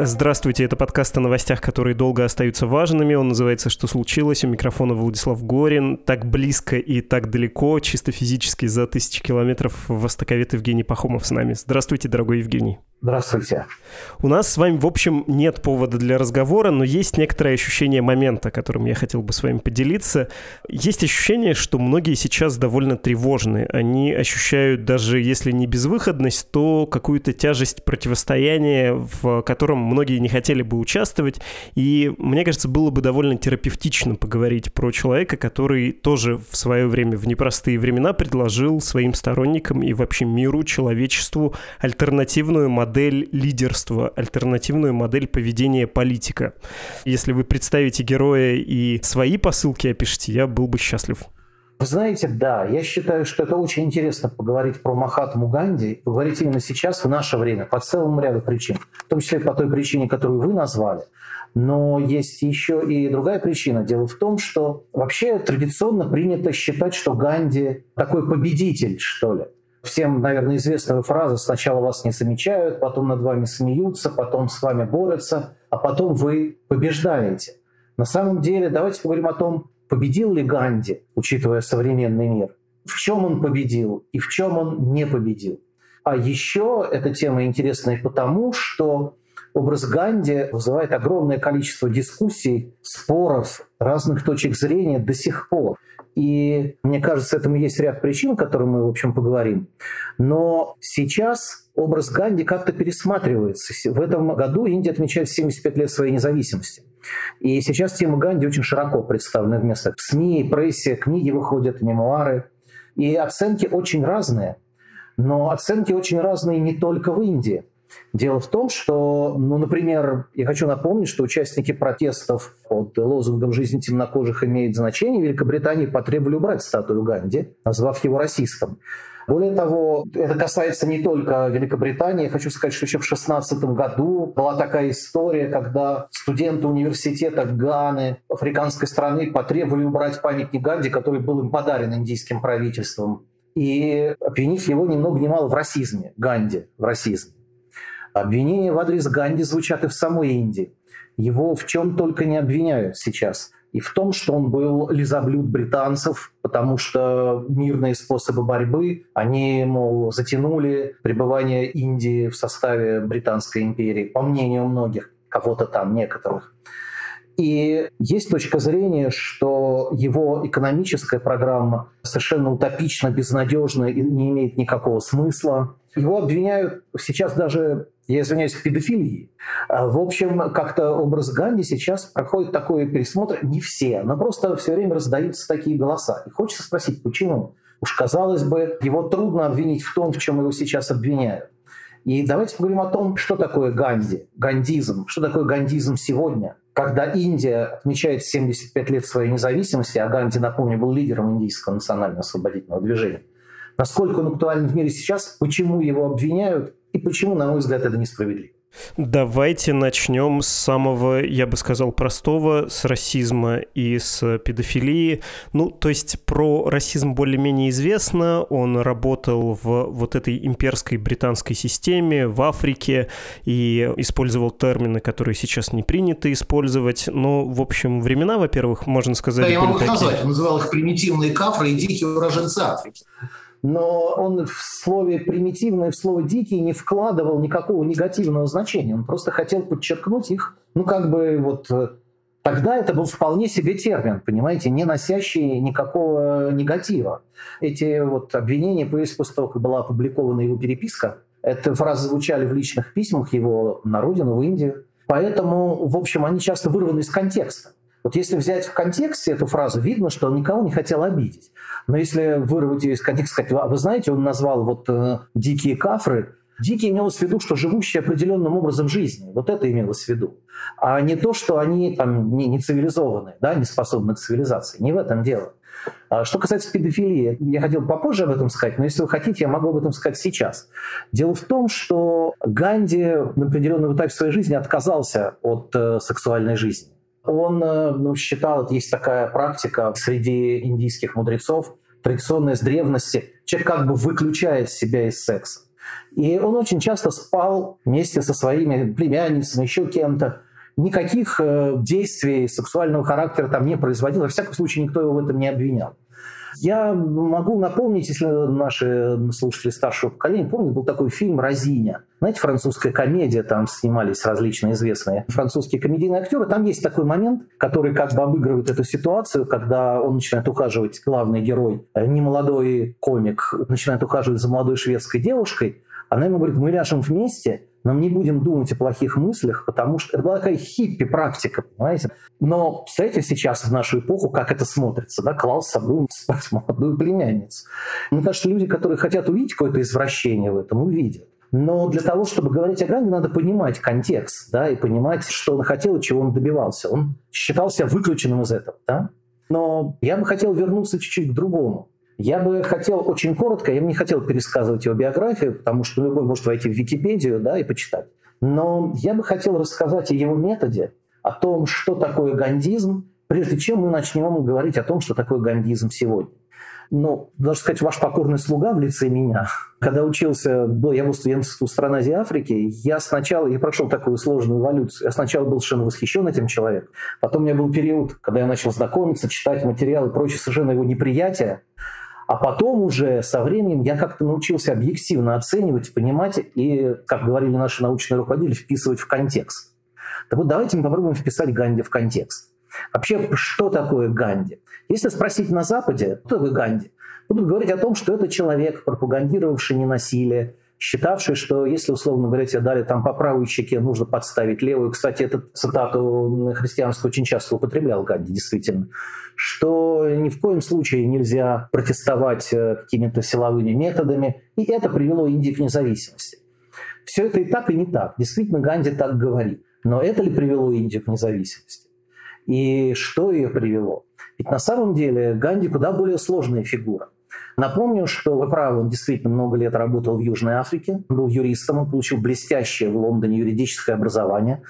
Здравствуйте, это подкаст о новостях, которые долго остаются важными. Он называется «Что случилось?». У микрофона Владислав Горин. Так близко и так далеко, чисто физически за тысячи километров, востоковед Евгений Пахомов с нами. Здравствуйте, дорогой Евгений. Здравствуйте. У нас с вами, в общем, нет повода для разговора, но есть некоторое ощущение момента, которым я хотел бы с вами поделиться. Есть ощущение, что многие сейчас довольно тревожны. Они ощущают даже, если не безвыходность, то какую-то тяжесть противостояния, в котором многие не хотели бы участвовать. И мне кажется, было бы довольно терапевтично поговорить про человека, который тоже в свое время, в непростые времена, предложил своим сторонникам и вообще миру, человечеству альтернативную модель лидерства, альтернативную модель поведения политика. Если вы представите героя и свои посылки опишите, я был бы счастлив. Вы знаете, да, я считаю, что это очень интересно поговорить про Махатму Ганди, поговорить именно сейчас, в наше время, по целому ряду причин. В том числе по той причине, которую вы назвали. Но есть еще и другая причина. Дело в том, что вообще традиционно принято считать, что Ганди такой победитель, что ли. Всем, наверное, известная фраза «сначала вас не замечают, потом над вами смеются, потом с вами борются, а потом вы побеждаете». На самом деле, давайте поговорим о том, победил ли Ганди, учитывая современный мир, в чем он победил и в чем он не победил. А еще эта тема интересная потому, что образ Ганди вызывает огромное количество дискуссий, споров, разных точек зрения до сих пор. И мне кажется, этому есть ряд причин, о которых мы, в общем, поговорим. Но сейчас образ Ганди как-то пересматривается. В этом году Индия отмечает 75 лет своей независимости. И сейчас тема Ганди очень широко представлена вместо СМИ, прессе, книги выходят, мемуары. И оценки очень разные. Но оценки очень разные не только в Индии. Дело в том, что, ну, например, я хочу напомнить, что участники протестов под лозунгом «Жизнь темнокожих имеет значение» в Великобритании потребовали убрать статую Ганди, назвав его расистом. Более того, это касается не только Великобритании. Я хочу сказать, что еще в 2016 году была такая история, когда студенты университета Ганы, африканской страны, потребовали убрать памятник Ганди, который был им подарен индийским правительством, и обвинив его ни много ни мало в расизме, Ганди, в расизме. Обвинения в адрес Ганди звучат и в самой Индии. Его в чем только не обвиняют сейчас. И в том, что он был лизоблюд британцев, потому что мирные способы борьбы, они, мол, затянули пребывание Индии в составе Британской империи, по мнению многих, кого-то там, некоторых. И есть точка зрения, что его экономическая программа совершенно утопична, безнадежна и не имеет никакого смысла. Его обвиняют сейчас даже я извиняюсь, в педофилии. А, в общем, как-то образ Ганди сейчас проходит такой пересмотр. Не все, но просто все время раздаются такие голоса. И хочется спросить, почему? Уж казалось бы, его трудно обвинить в том, в чем его сейчас обвиняют. И давайте поговорим о том, что такое Ганди, гандизм, что такое гандизм сегодня, когда Индия отмечает 75 лет своей независимости, а Ганди, напомню, был лидером индийского национального освободительного движения. Насколько он актуален в мире сейчас, почему его обвиняют и почему, на мой взгляд, это несправедливо. Давайте начнем с самого, я бы сказал, простого, с расизма и с педофилии. Ну, то есть про расизм более-менее известно. Он работал в вот этой имперской британской системе в Африке и использовал термины, которые сейчас не принято использовать. Но, в общем, времена, во-первых, можно сказать... Да, я могу их назвать. Он называл их примитивные кафры и дикие уроженцы Африки но он в слове примитивное, в слово дикий не вкладывал никакого негативного значения. Он просто хотел подчеркнуть их, ну как бы вот э, Тогда это был вполне себе термин, понимаете, не носящий никакого негатива. Эти вот обвинения появились после была опубликована его переписка. Эти фразы звучали в личных письмах его на родину, в Индию. Поэтому, в общем, они часто вырваны из контекста. Вот если взять в контексте эту фразу, видно, что он никого не хотел обидеть. Но если вырвать ее из контекста, сказать, вы знаете, он назвал вот э, дикие кафры, Дикий имелось в виду, что живущие определенным образом жизни. Вот это имелось в виду. А не то, что они там не, не цивилизованные, да, не способны к цивилизации. Не в этом дело. А что касается педофилии, я хотел попозже об этом сказать, но если вы хотите, я могу об этом сказать сейчас. Дело в том, что Ганди на определенном этапе своей жизни отказался от э, сексуальной жизни. Он э, ну, считал, это есть такая практика среди индийских мудрецов, традиционная с древности, человек как бы выключает себя из секса. И он очень часто спал вместе со своими племянницами, еще кем-то. Никаких э, действий сексуального характера там не производил. Во всяком случае, никто его в этом не обвинял. Я могу напомнить, если наши слушатели старшего поколения помнят, был такой фильм «Розиня». Знаете, французская комедия, там снимались различные известные французские комедийные актеры. Там есть такой момент, который как бы обыгрывает эту ситуацию, когда он начинает ухаживать, главный герой, э, немолодой комик, начинает ухаживать за молодой шведской девушкой, она ему говорит, мы ляжем вместе, но мы не будем думать о плохих мыслях, потому что это была такая хиппи-практика, понимаете? Но представляете сейчас, в нашу эпоху, как это смотрится, да, клал с собой спать молодую племянницу. Мне кажется, люди, которые хотят увидеть какое-то извращение в этом, увидят. Но для того, чтобы говорить о Ганди, надо понимать контекст, да, и понимать, что он хотел и чего он добивался. Он считал себя выключенным из этого, да. Но я бы хотел вернуться чуть-чуть к другому. Я бы хотел очень коротко, я бы не хотел пересказывать его биографию, потому что любой может войти в Википедию да, и почитать. Но я бы хотел рассказать о его методе, о том, что такое гандизм, прежде чем мы начнем говорить о том, что такое гандизм сегодня. Ну, даже сказать, ваш покорный слуга в лице меня. Когда учился, был, я был студентом стран Азии и Африки, я сначала, я прошел такую сложную эволюцию. Я сначала был совершенно восхищен этим человеком. Потом у меня был период, когда я начал знакомиться, читать материалы и прочее, совершенно его неприятие. А потом уже со временем я как-то научился объективно оценивать, понимать и, как говорили наши научные руководители, вписывать в контекст. Так вот, давайте мы попробуем вписать Ганди в контекст. Вообще, что такое Ганди? Если спросить на Западе, кто такой Ганди, будут говорить о том, что это человек, пропагандировавший ненасилие, считавший, что если, условно говоря, тебе дали там по правой щеке, нужно подставить левую. Кстати, эту цитату христианскую очень часто употреблял Ганди, действительно. Что ни в коем случае нельзя протестовать э, какими-то силовыми методами. И это привело Индию к независимости. Все это и так, и не так. Действительно, Ганди так говорит. Но это ли привело Индию к независимости? И что ее привело? Ведь на самом деле Ганди куда более сложная фигура. Напомню, что вы правы, он действительно много лет работал в Южной Африке, был юристом, он получил блестящее в Лондоне юридическое образование.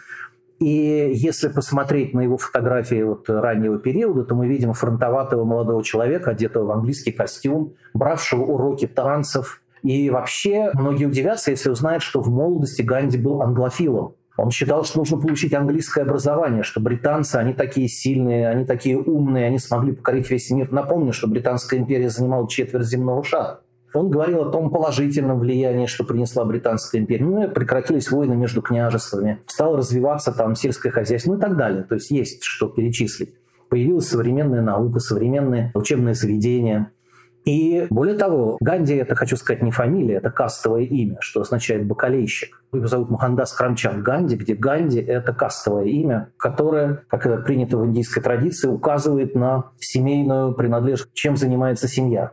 И если посмотреть на его фотографии вот раннего периода, то мы видим фронтоватого молодого человека, одетого в английский костюм, бравшего уроки танцев. И вообще многие удивятся, если узнают, что в молодости Ганди был англофилом. Он считал, что нужно получить английское образование, что британцы, они такие сильные, они такие умные, они смогли покорить весь мир. Напомню, что Британская империя занимала четверть земного шара. Он говорил о том положительном влиянии, что принесла Британская империя. Ну, прекратились войны между княжествами, стало развиваться там сельское хозяйство, ну и так далее. То есть есть что перечислить. Появилась современная наука, современные учебные заведения. И более того, Ганди, это, хочу сказать, не фамилия, это кастовое имя, что означает «бакалейщик». Его зовут Мухандас Крамчанд Ганди, где Ганди – это кастовое имя, которое, как это принято в индийской традиции, указывает на семейную принадлежность, чем занимается семья.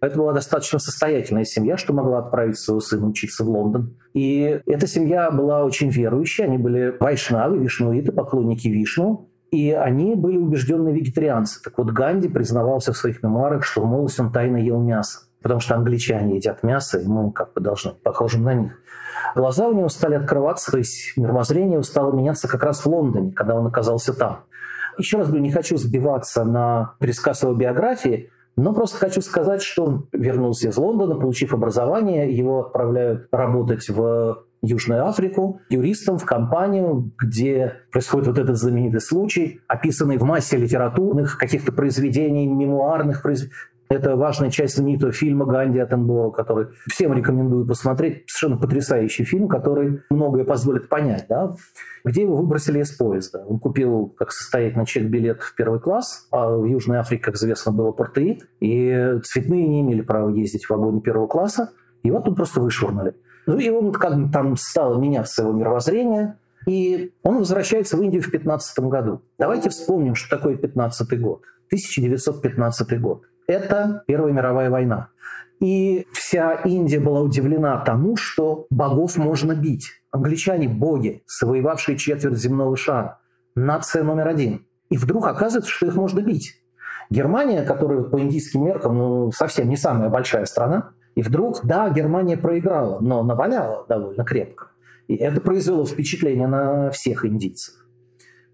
Это была достаточно состоятельная семья, что могла отправить своего сына учиться в Лондон. И эта семья была очень верующая, они были вайшнавы, вишнуиты, поклонники Вишну, и они были убежденные вегетарианцы. Так вот, Ганди признавался в своих мемуарах, что в молодости он тайно ел мясо. Потому что англичане едят мясо, и мы как бы должны похожим на них. Глаза у него стали открываться, то есть мировоззрение стало меняться как раз в Лондоне, когда он оказался там. Еще раз говорю, не хочу сбиваться на пересказ его биографии, но просто хочу сказать, что он вернулся из Лондона, получив образование, его отправляют работать в Южную Африку, юристом в компанию, где происходит вот этот знаменитый случай, описанный в массе литературных каких-то произведений, мемуарных произведений. Это важная часть знаменитого фильма Ганди Аттенборо, который всем рекомендую посмотреть. Совершенно потрясающий фильм, который многое позволит понять, да? где его выбросили из поезда. Он купил, как состоятельный человек, билет в первый класс, а в Южной Африке, как известно, был апартеид, и цветные не имели права ездить в вагоне первого класса, и вот тут просто вышвырнули. Ну и он как бы там стало меняться его мировоззрение, и он возвращается в Индию в 15 году. Давайте вспомним, что такое 15 год. 1915 год. Это Первая мировая война. И вся Индия была удивлена тому, что богов можно бить. Англичане – боги, завоевавшие четверть земного шара. Нация номер один. И вдруг оказывается, что их можно бить. Германия, которая по индийским меркам ну, совсем не самая большая страна, и вдруг, да, Германия проиграла, но наваляла довольно крепко. И это произвело впечатление на всех индийцев.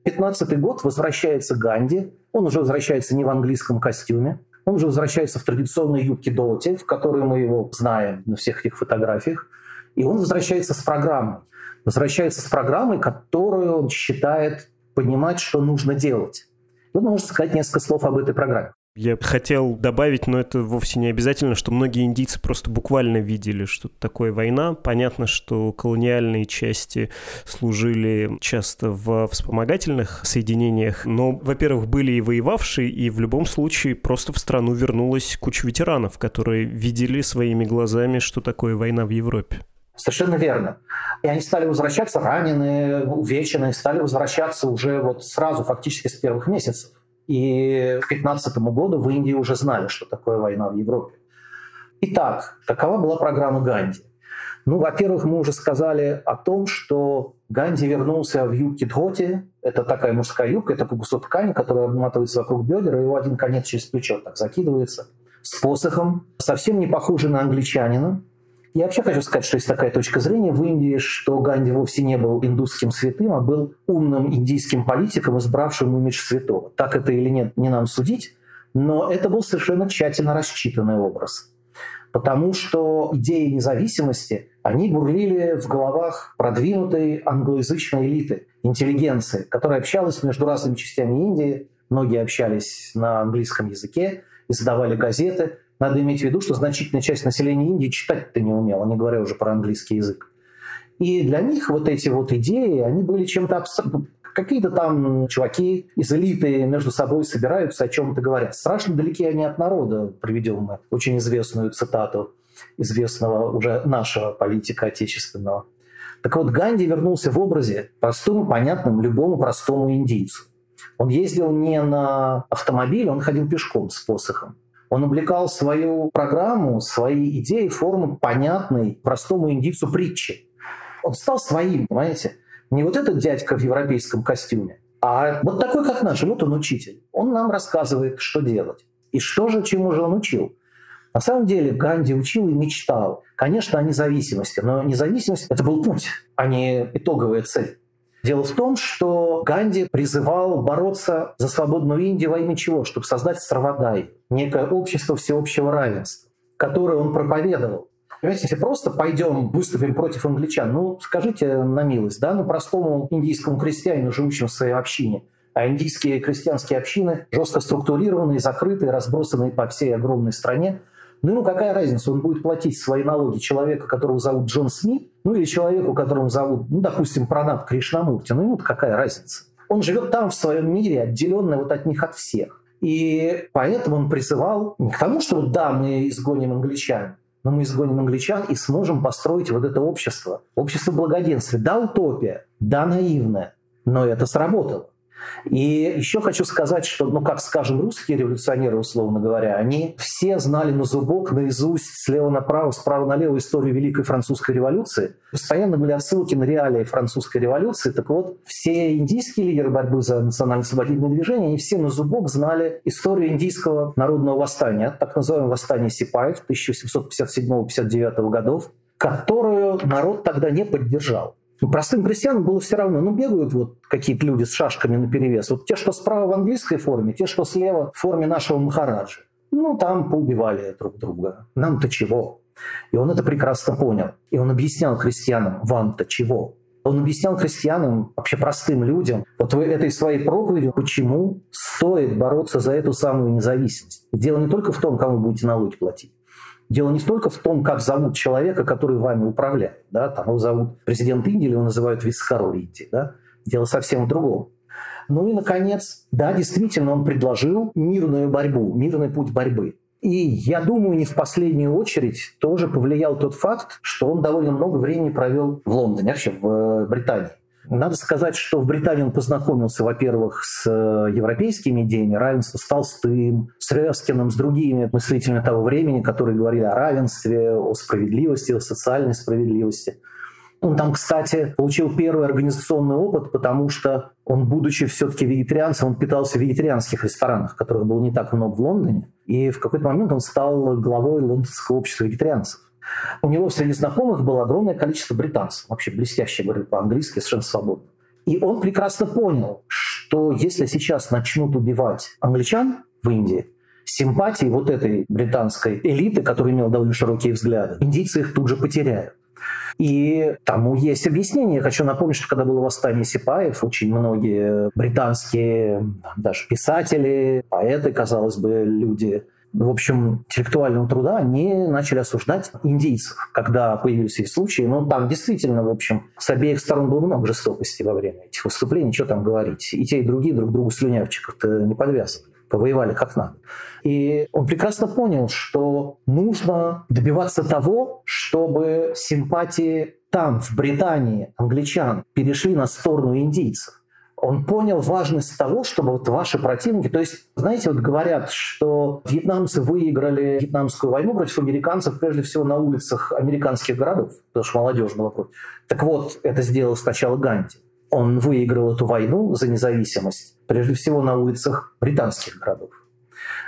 15 год возвращается Ганди. Он уже возвращается не в английском костюме. Он уже возвращается в традиционной юбке Доти, в которой мы его знаем на всех этих фотографиях. И он возвращается с программой. Возвращается с программой, которую он считает понимать, что нужно делать. Вот можно сказать несколько слов об этой программе. Я хотел добавить, но это вовсе не обязательно, что многие индийцы просто буквально видели, что такое война. Понятно, что колониальные части служили часто в вспомогательных соединениях, но, во-первых, были и воевавшие, и в любом случае просто в страну вернулась куча ветеранов, которые видели своими глазами, что такое война в Европе. Совершенно верно. И они стали возвращаться раненые, увеченные, стали возвращаться уже вот сразу, фактически с первых месяцев. И к 15 году в Индии уже знали, что такое война в Европе. Итак, какова была программа Ганди? Ну, во-первых, мы уже сказали о том, что Ганди вернулся в юбке дхоти. Это такая мужская юбка, это кусок ткани, которая обматывается вокруг бедер, и его один конец через плечо так закидывается с посохом. Совсем не похожий на англичанина. Я вообще хочу сказать, что есть такая точка зрения в Индии, что Ганди вовсе не был индусским святым, а был умным индийским политиком, избравшим имидж святого. Так это или нет, не нам судить, но это был совершенно тщательно рассчитанный образ. Потому что идеи независимости, они бурлили в головах продвинутой англоязычной элиты, интеллигенции, которая общалась между разными частями Индии, многие общались на английском языке, издавали газеты – надо иметь в виду, что значительная часть населения Индии читать-то не умела, не говоря уже про английский язык. И для них вот эти вот идеи, они были чем-то абстрактным. Какие-то там чуваки из элиты между собой собираются, о чем-то говорят. Страшно далеки они от народа, приведем мы очень известную цитату известного уже нашего политика отечественного. Так вот, Ганди вернулся в образе простому, понятным любому простому индийцу. Он ездил не на автомобиле, он ходил пешком с посохом. Он облекал свою программу, свои идеи форму понятной простому индийцу притчи. Он стал своим, понимаете? Не вот этот дядька в европейском костюме, а вот такой, как наш. Вот он учитель. Он нам рассказывает, что делать. И что же, чему же он учил? На самом деле Ганди учил и мечтал, конечно, о независимости, но независимость – это был путь, а не итоговая цель. Дело в том, что Ганди призывал бороться за свободную Индию во имя чего? Чтобы создать Сравадай, некое общество всеобщего равенства, которое он проповедовал. Понимаете, если просто пойдем, выступим против англичан, ну, скажите на милость, да, ну, простому индийскому крестьянину, живущему в своей общине, а индийские крестьянские общины жестко структурированные, закрытые, разбросанные по всей огромной стране, ну, ему какая разница, он будет платить свои налоги человеку, которого зовут Джон Смит, ну или человеку, которого зовут, ну, допустим, Пранаб Кришнамурти. Ну, ему какая разница? Он живет там, в своем мире, отделенный вот от них от всех. И поэтому он призывал не к тому, что да, мы изгоним англичан, но мы изгоним англичан и сможем построить вот это общество. Общество благоденствия. Да, утопия, да, наивная, но это сработало. И еще хочу сказать, что, ну, как скажем, русские революционеры, условно говоря, они все знали на зубок, наизусть, слева направо, справа налево историю Великой Французской революции. Постоянно были отсылки на реалии французской революции. Так вот, все индийские лидеры борьбы за национально-освободительное движение, они все на зубок знали историю индийского народного восстания, так называемого восстания Сипаев 1757-59 годов, которую народ тогда не поддержал. Простым крестьянам было все равно. Ну, бегают вот какие-то люди с шашками на перевес. Вот те, что справа в английской форме, те, что слева в форме нашего Махараджа. Ну, там поубивали друг друга. Нам-то чего? И он это прекрасно понял. И он объяснял крестьянам, вам-то чего? Он объяснял крестьянам, вообще простым людям, вот в этой своей проповеди, почему стоит бороться за эту самую независимость. Дело не только в том, кому будете налоги платить. Дело не столько в том, как зовут человека, который вами управляет. Да? Там его зовут президент Индии, или его называют Вискару Индии. Да? Дело совсем в другом. Ну и, наконец, да, действительно, он предложил мирную борьбу, мирный путь борьбы. И я думаю, не в последнюю очередь тоже повлиял тот факт, что он довольно много времени провел в Лондоне, вообще в э, Британии. Надо сказать, что в Британии он познакомился, во-первых, с э, европейскими идеями равенства, с Толстым, с Ревскиным, с другими мыслителями того времени, которые говорили о равенстве, о справедливости, о социальной справедливости. Он там, кстати, получил первый организационный опыт, потому что он, будучи все-таки вегетарианцем, он питался в вегетарианских ресторанах, которых было не так много в Лондоне. И в какой-то момент он стал главой лондонского общества вегетарианцев. У него среди знакомых было огромное количество британцев, вообще блестяще говорили по-английски, совершенно свободно. И он прекрасно понял, что если сейчас начнут убивать англичан в Индии, симпатии вот этой британской элиты, которая имела довольно широкие взгляды, индийцы их тут же потеряют. И тому есть объяснение. Я хочу напомнить, что когда было восстание Сипаев, очень многие британские даже писатели, поэты, казалось бы, люди в общем, интеллектуального труда, они начали осуждать индийцев, когда появились эти случаи. Но там действительно, в общем, с обеих сторон было много жестокости во время этих выступлений, что там говорить. И те, и другие друг другу слюнявчиков-то не подвязывали повоевали как надо. И он прекрасно понял, что нужно добиваться того, чтобы симпатии там, в Британии, англичан, перешли на сторону индийцев он понял важность того, чтобы вот ваши противники, то есть, знаете, вот говорят, что вьетнамцы выиграли вьетнамскую войну против американцев прежде всего на улицах американских городов, потому что молодежь была против. Так вот, это сделал сначала Ганди. Он выиграл эту войну за независимость прежде всего на улицах британских городов.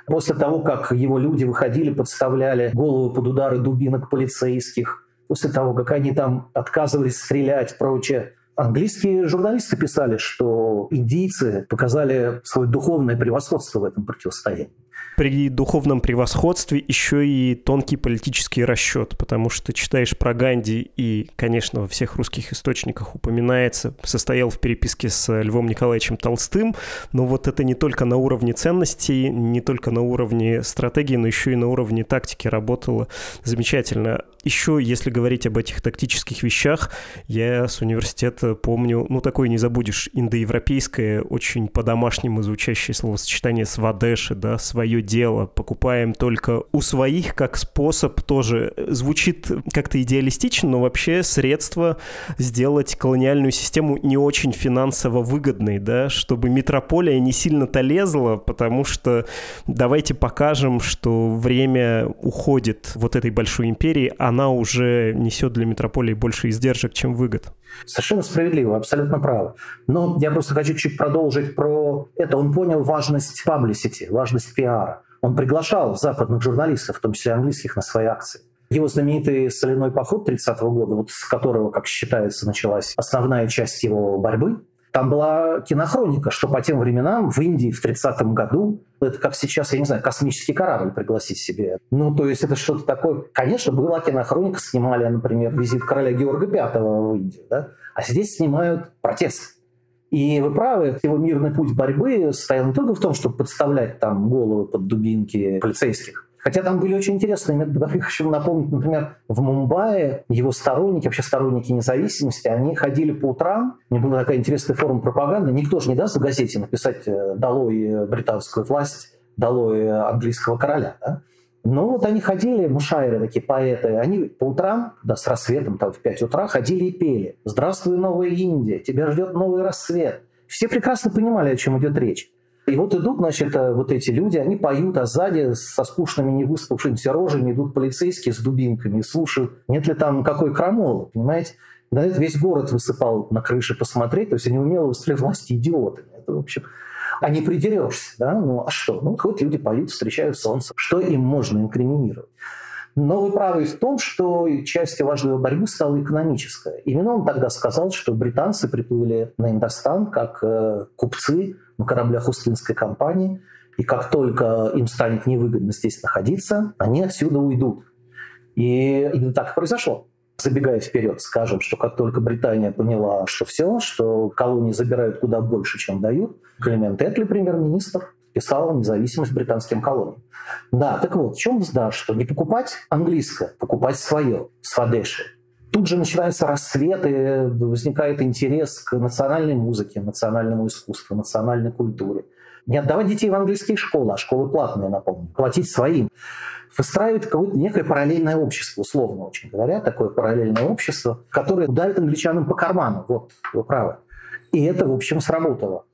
После того, как его люди выходили, подставляли голову под удары дубинок полицейских, после того, как они там отказывались стрелять, прочее, Английские журналисты писали, что индийцы показали свое духовное превосходство в этом противостоянии при духовном превосходстве еще и тонкий политический расчет, потому что читаешь про Ганди и, конечно, во всех русских источниках упоминается, состоял в переписке с Львом Николаевичем Толстым, но вот это не только на уровне ценностей, не только на уровне стратегии, но еще и на уровне тактики работало замечательно. Еще, если говорить об этих тактических вещах, я с университета помню, ну, такое не забудешь, индоевропейское, очень по-домашнему звучащее словосочетание «свадеши», да, свое дело, покупаем только у своих, как способ тоже звучит как-то идеалистично, но вообще средство сделать колониальную систему не очень финансово выгодной, да, чтобы метрополия не сильно-то лезла, потому что давайте покажем, что время уходит вот этой большой империи, она уже несет для метрополии больше издержек, чем выгод. Совершенно справедливо, абсолютно право. Но я просто хочу чуть продолжить про это. Он понял важность publicity, важность пиара. Он приглашал западных журналистов, в том числе английских, на свои акции. Его знаменитый соляной поход 30-го года, вот с которого, как считается, началась основная часть его борьбы, там была кинохроника, что по тем временам в Индии в 30-м году, это как сейчас, я не знаю, космический корабль пригласить себе. Ну, то есть это что-то такое. Конечно, была кинохроника, снимали, например, визит короля Георга V в Индию, да? а здесь снимают протест. И вы правы, его мирный путь борьбы стоял не только в том, чтобы подставлять там головы под дубинки полицейских, Хотя там были очень интересные методы. Я хочу напомнить, например, в Мумбаи его сторонники, вообще сторонники независимости, они ходили по утрам, у них была такая интересная форма пропаганды, никто же не даст в газете написать э, «Долой британскую власть», «Долой английского короля». Да? Но вот они ходили, мушайры такие поэты, они по утрам, да, с рассветом, там в 5 утра ходили и пели «Здравствуй, Новая Индия, тебя ждет новый рассвет». Все прекрасно понимали, о чем идет речь. И вот идут, значит, э, вот эти люди, они поют, а сзади со скучными невыспавшимися рожами идут полицейские с дубинками и слушают, нет ли там какой крамолы, понимаете? Да это весь город высыпал на крыше посмотреть, то есть они умело выстреливать власти идиотами. Это, в общем, а не придерешься, да? Ну, а что? Ну, хоть люди поют, встречают солнце. Что им можно инкриминировать? Но вы правы в том, что частью важной борьбы стала экономическая. Именно он тогда сказал, что британцы приплыли на Индостан как э, купцы на кораблях Устинской компании, и как только им станет невыгодно здесь находиться, они отсюда уйдут. И именно так и произошло. Забегая вперед, скажем, что как только Британия поняла, что все, что колонии забирают куда больше, чем дают, Клемент Этли, премьер-министр, писал независимость британским колониям. Да, так вот, в чем да, что не покупать английское, покупать свое, свадеши. Тут же начинается рассвет, и возникает интерес к национальной музыке, национальному искусству, национальной культуре. Не отдавать детей в английские школы, а школы платные, напомню, платить своим. Выстраивать какое-то некое параллельное общество, условно очень говоря, такое параллельное общество, которое ударит англичанам по карману. Вот, вы правы. И это, в общем, сработало.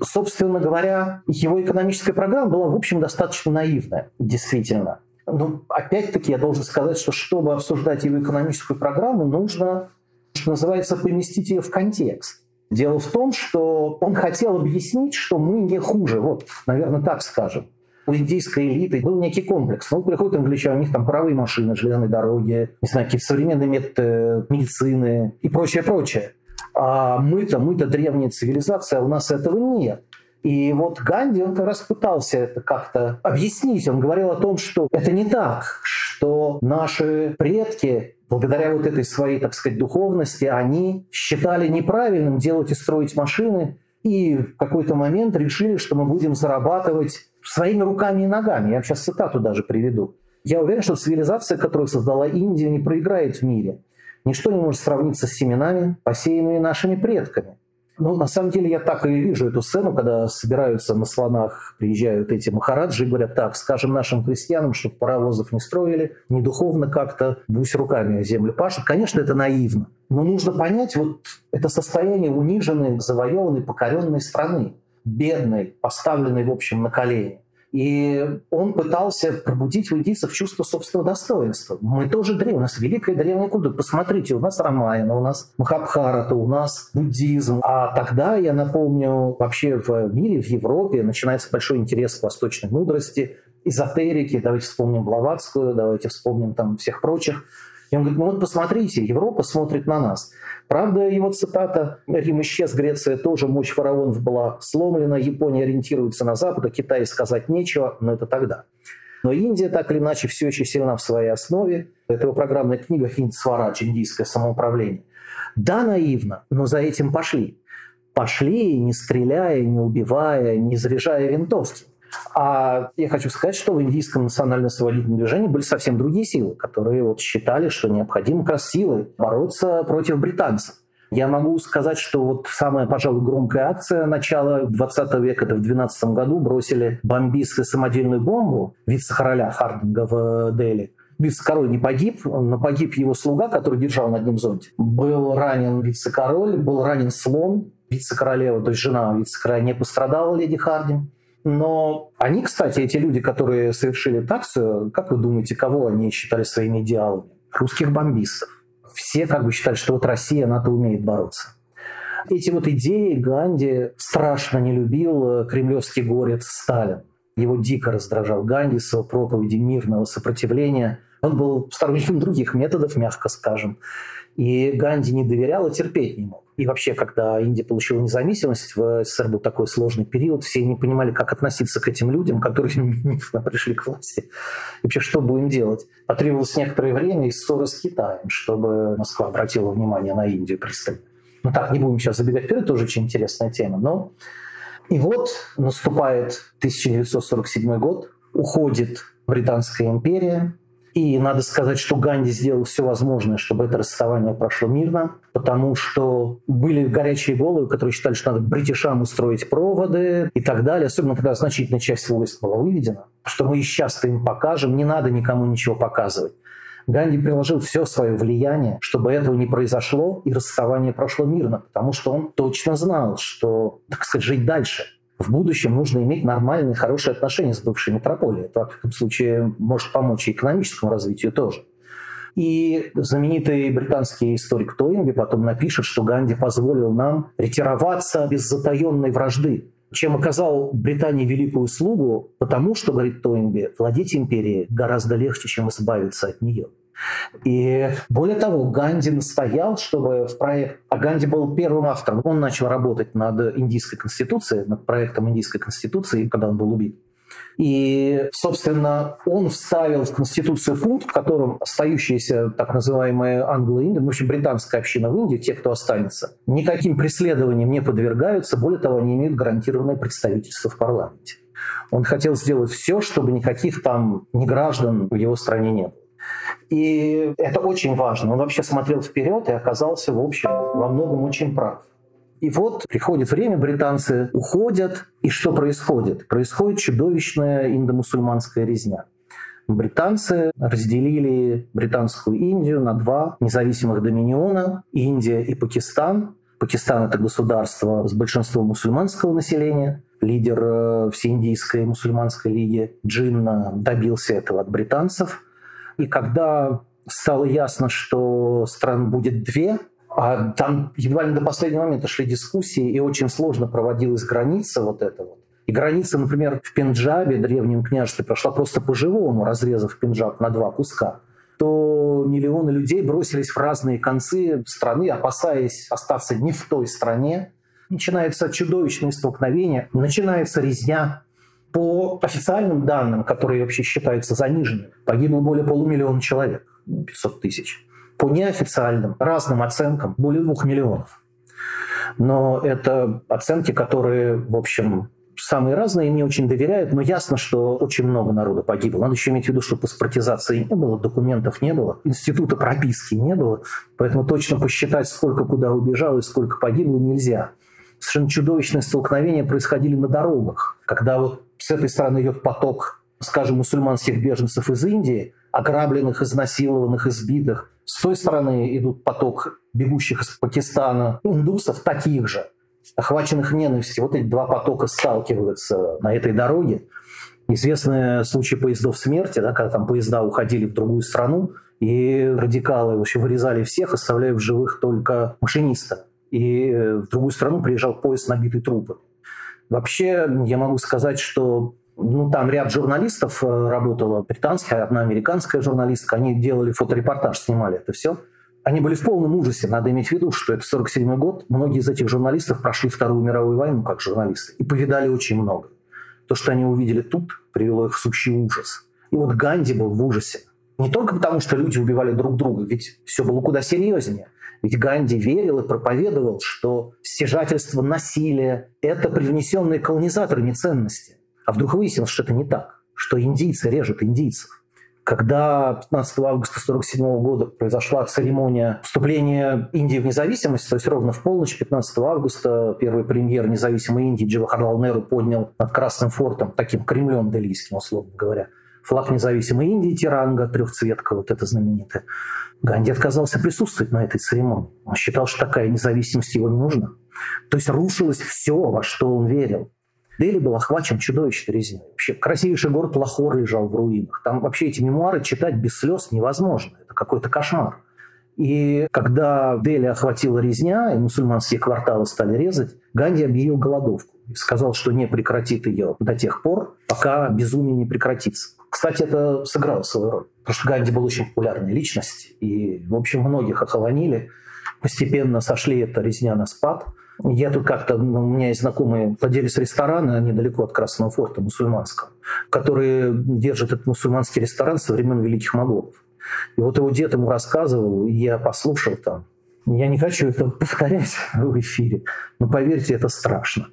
Собственно говоря, его экономическая программа была, в общем, достаточно наивная, действительно. Но опять-таки я должен сказать, что чтобы обсуждать его экономическую программу, нужно, что называется, поместить ее в контекст. Дело в том, что он хотел объяснить, что мы не хуже. Вот, наверное, так скажем. У индийской элиты был некий комплекс. Ну, приходят англичане, у них там паровые машины, железные дороги, не знаю, какие-то современные методы медицины и прочее, прочее. А мы-то, мы-то древняя цивилизация, а у нас этого нет. И вот Ганди, он как раз пытался это как-то объяснить. Он говорил о том, что это не так, что наши предки, благодаря вот этой своей, так сказать, духовности, они считали неправильным делать и строить машины, и в какой-то момент решили, что мы будем зарабатывать своими руками и ногами. Я сейчас цитату даже приведу. Я уверен, что цивилизация, которую создала Индия, не проиграет в мире. Ничто не может сравниться с семенами, посеянными нашими предками. Ну, на самом деле, я так и вижу эту сцену, когда собираются на слонах, приезжают эти махараджи и говорят, так, скажем нашим крестьянам, чтобы паровозов не строили, не духовно как-то, пусть руками землю пашут. Конечно, это наивно. Но нужно понять вот это состояние униженной, завоеванной, покоренной страны, бедной, поставленной, в общем, на колени. И он пытался пробудить у индийцев чувство собственного достоинства. Мы тоже древние, у нас великая древняя культура. Посмотрите, у нас Рамаяна, у нас Махабхарата, у нас буддизм. А тогда, я напомню, вообще в мире, в Европе начинается большой интерес к восточной мудрости, эзотерики. Давайте вспомним Блаватскую, давайте вспомним там всех прочих. И он говорит, ну вот посмотрите, Европа смотрит на нас. Правда, его цитата «Рим исчез, Греция тоже, мощь фараонов была сломлена, Япония ориентируется на Запад, а Китай сказать нечего, но это тогда». Но Индия так или иначе все еще сильна в своей основе. Это его программная книга «Хинд Сварадж. Индийское самоуправление». Да, наивно, но за этим пошли. Пошли, не стреляя, не убивая, не заряжая винтовки. А я хочу сказать, что в индийском национально-освободительном движении были совсем другие силы, которые вот считали, что необходимо как раз силой бороться против британцев. Я могу сказать, что вот самая, пожалуй, громкая акция начала 20 века, это в 12 году бросили бомбисты самодельную бомбу вице-короля Хардинга в Дели. Вице-король не погиб, но погиб его слуга, который держал над ним зонтик. Был ранен вице-король, был ранен слон, вице-королева, то есть жена вице-короля не пострадала, леди Хардин. Но они, кстати, эти люди, которые совершили таксу, как вы думаете, кого они считали своими идеалами? Русских бомбистов. Все как бы считали, что вот Россия, НАТО умеет бороться. Эти вот идеи Ганди страшно не любил кремлевский горец Сталин. Его дико раздражал Ганди с его проповеди мирного сопротивления. Он был сторонником других методов, мягко скажем. И Ганди не доверял и терпеть не мог. И вообще, когда Индия получила независимость, в СССР был такой сложный период, все не понимали, как относиться к этим людям, которые пришли к власти. И вообще, что будем делать? Потребовалось некоторое время и ссоры с Китаем, чтобы Москва обратила внимание на Индию пристально. Ну так, не будем сейчас забегать вперед, тоже очень интересная тема. Но и вот наступает 1947 год, уходит Британская империя, и надо сказать, что Ганди сделал все возможное, чтобы это расставание прошло мирно, потому что были горячие головы, которые считали, что надо бритишам устроить проводы и так далее, особенно когда значительная часть войск была выведена, что мы и сейчас им покажем, не надо никому ничего показывать. Ганди приложил все свое влияние, чтобы этого не произошло и расставание прошло мирно, потому что он точно знал, что, так сказать, жить дальше – в будущем нужно иметь нормальные, хорошие отношения с бывшей метрополией. Это, в этом случае, может помочь и экономическому развитию тоже. И знаменитый британский историк Тойнби потом напишет, что Ганди позволил нам ретироваться без затаенной вражды, чем оказал Британии великую услугу, потому что, говорит Тойнби, владеть империей гораздо легче, чем избавиться от нее. И более того, Ганди настоял, чтобы в проект... А Ганди был первым автором. Он начал работать над индийской конституцией, над проектом индийской конституции, когда он был убит. И, собственно, он вставил в Конституцию пункт, в котором остающиеся так называемые англо-инды, ну, в общем, британская община в Индии, те, кто останется, никаким преследованиям не подвергаются, более того, они имеют гарантированное представительство в парламенте. Он хотел сделать все, чтобы никаких там неграждан в его стране не было. И это очень важно. Он вообще смотрел вперед и оказался, в общем, во многом очень прав. И вот приходит время, британцы уходят, и что происходит? Происходит чудовищная индомусульманская резня. Британцы разделили британскую Индию на два независимых доминиона, Индия и Пакистан, Пакистан – это государство с большинством мусульманского населения. Лидер э, Всеиндийской мусульманской лиги Джинна добился этого от британцев. И когда стало ясно, что стран будет две, а там едва ли до последнего момента шли дискуссии, и очень сложно проводилась граница вот эта вот. И граница, например, в Пенджабе, древнем княжестве, прошла просто по-живому, разрезав Пенджаб на два куска то миллионы людей бросились в разные концы страны, опасаясь остаться не в той стране. Начинается чудовищное столкновение, начинается резня. По официальным данным, которые вообще считаются заниженными, погибло более полумиллиона человек, 500 тысяч. По неофициальным, разным оценкам, более двух миллионов. Но это оценки, которые, в общем, самые разные, мне очень доверяют, но ясно, что очень много народу погибло. Надо еще иметь в виду, что паспортизации не было, документов не было, института прописки не было, поэтому точно посчитать, сколько куда убежало и сколько погибло, нельзя. Совершенно чудовищные столкновения происходили на дорогах, когда вот с этой стороны идет поток, скажем, мусульманских беженцев из Индии, ограбленных, изнасилованных, избитых. С той стороны идут поток бегущих из Пакистана индусов, таких же охваченных ненавистью, вот эти два потока сталкиваются на этой дороге. Известные случаи поездов смерти, да, когда там поезда уходили в другую страну, и радикалы вообще вырезали всех, оставляя в живых только машиниста. И в другую страну приезжал поезд, набитый трупами. Вообще, я могу сказать, что ну, там ряд журналистов э, работала, британская, одна американская журналистка, они делали фоторепортаж, снимали это все – они были в полном ужасе. Надо иметь в виду, что это 47 год. Многие из этих журналистов прошли Вторую мировую войну как журналисты и повидали очень много. То, что они увидели тут, привело их в сущий ужас. И вот Ганди был в ужасе. Не только потому, что люди убивали друг друга, ведь все было куда серьезнее. Ведь Ганди верил и проповедовал, что стяжательство, насилие – это привнесенные колонизаторами ценности. А вдруг выяснилось, что это не так, что индийцы режут индийцев когда 15 августа 1947 года произошла церемония вступления Индии в независимость, то есть ровно в полночь 15 августа первый премьер независимой Индии Джавахарлал Неру поднял над Красным фортом, таким Кремлем делийским, условно говоря, флаг независимой Индии, тиранга, трехцветка, вот это знаменитое. Ганди отказался присутствовать на этой церемонии. Он считал, что такая независимость его не нужна. То есть рушилось все, во что он верил. Дели был охвачен чудовищной резней. Вообще, красивейший город Лахор лежал в руинах. Там вообще эти мемуары читать без слез невозможно. Это какой-то кошмар. И когда Дели охватила резня, и мусульманские кварталы стали резать, Ганди объявил голодовку. И сказал, что не прекратит ее до тех пор, пока безумие не прекратится. Кстати, это сыграло свою роль. Потому что Ганди был очень популярной личность. И, в общем, многих охолонили. Постепенно сошли эта резня на спад – я тут как-то, ну, у меня есть знакомые владелец ресторана недалеко от Красного форта, мусульманского, который держит этот мусульманский ресторан со времен Великих Моголов. И вот его дед ему рассказывал, и я послушал там. Я не хочу это повторять в эфире, но поверьте, это страшно.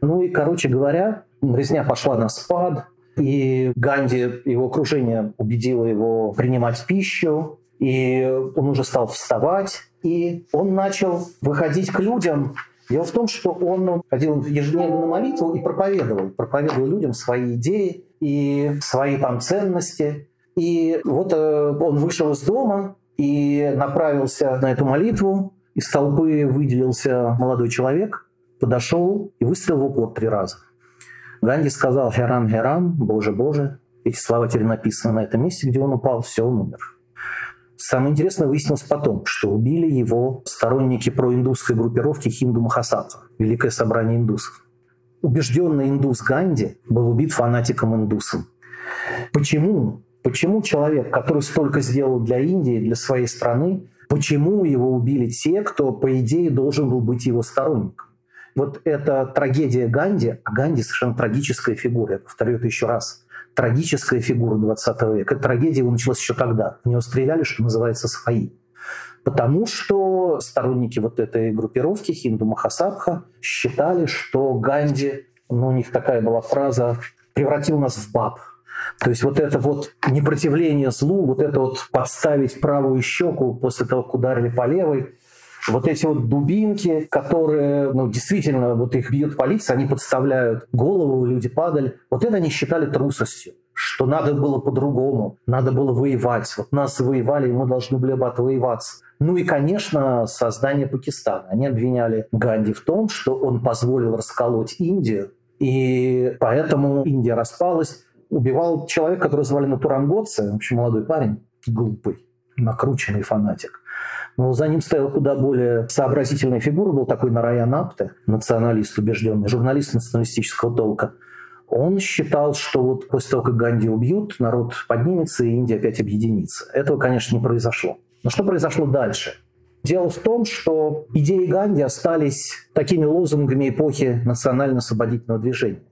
Ну и, короче говоря, резня пошла на спад, и Ганди, его окружение убедило его принимать пищу, и он уже стал вставать, и он начал выходить к людям. Дело в том, что он ходил ежедневно на молитву и проповедовал. Проповедовал людям свои идеи и свои там ценности. И вот э, он вышел из дома и направился на эту молитву. Из толпы выделился молодой человек, подошел и выстрелил в упор три раза. Ганди сказал «Херам, Херам, Боже, Боже». Эти слова теперь написаны на этом месте, где он упал, все, он умер. Самое интересное выяснилось потом, что убили его сторонники проиндусской группировки Хинду Махасатха, Великое собрание индусов. Убежденный индус Ганди был убит фанатиком-индусом. Почему? Почему человек, который столько сделал для Индии, для своей страны, почему его убили те, кто, по идее, должен был быть его сторонником? Вот эта трагедия Ганди, а Ганди совершенно трагическая фигура, я повторю это еще раз – трагическая фигура 20 века. Эта трагедия его началась еще тогда. В него стреляли, что называется, свои. Потому что сторонники вот этой группировки Хинду Махасабха считали, что Ганди, ну, у них такая была фраза, превратил нас в баб. То есть вот это вот непротивление злу, вот это вот подставить правую щеку после того, как ударили по левой, вот эти вот дубинки, которые, ну, действительно, вот их бьет полиция, они подставляют голову, люди падали. Вот это они считали трусостью что надо было по-другому, надо было воевать. Вот нас воевали, и мы должны были бы отвоеваться. Ну и, конечно, создание Пакистана. Они обвиняли Ганди в том, что он позволил расколоть Индию, и поэтому Индия распалась. Убивал человека, которого звали Натуранготце, в общем, молодой парень, глупый, накрученный фанатик. Но за ним стояла куда более сообразительная фигура, был такой Нараян Апте, националист убежденный, журналист националистического толка. Он считал, что вот после того, как Ганди убьют, народ поднимется и Индия опять объединится. Этого, конечно, не произошло. Но что произошло дальше? Дело в том, что идеи Ганди остались такими лозунгами эпохи национально-освободительного движения.